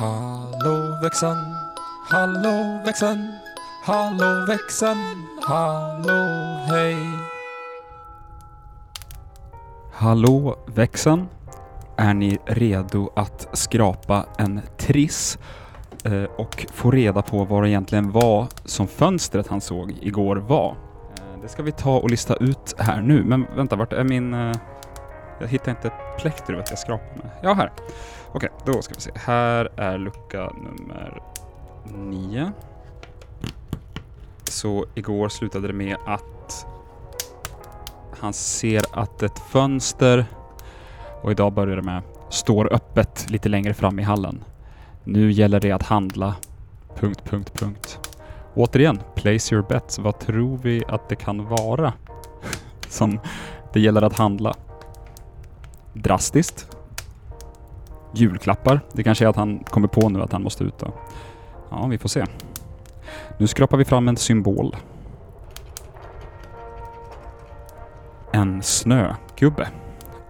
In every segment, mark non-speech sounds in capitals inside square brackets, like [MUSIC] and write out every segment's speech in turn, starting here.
Hallå växeln, hallå växeln, hallå växeln, hallå hej. Hallå växeln! Är ni redo att skrapa en triss eh, och få reda på vad det egentligen var som fönstret han såg igår var? Eh, det ska vi ta och lista ut här nu, men vänta, vart är min... Eh, jag hittar inte plektrumet jag skrapar med. Ja, här. Okej, då ska vi se. Här är lucka nummer nio. Så igår slutade det med att han ser att ett fönster och idag börjar det med står öppet lite längre fram i hallen. Nu gäller det att handla... Punkt, punkt, punkt. Återigen, place your bets. Vad tror vi att det kan vara [LAUGHS] som det gäller att handla? Drastiskt? Julklappar? Det kanske är att han kommer på nu att han måste ut då. Ja, vi får se. Nu skrapar vi fram en symbol. En snögubbe.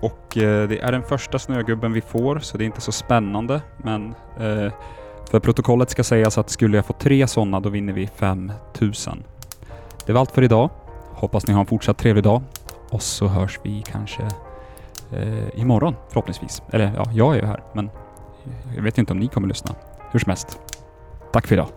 Och eh, det är den första snögubben vi får, så det är inte så spännande. Men eh, för protokollet ska sägas att skulle jag få tre sådana, då vinner vi 5000. Det var allt för idag. Hoppas ni har en fortsatt trevlig dag. Och så hörs vi kanske eh, imorgon förhoppningsvis. Eller ja, jag är ju här, men jag vet inte om ni kommer lyssna. Hur som helst. Tack för idag.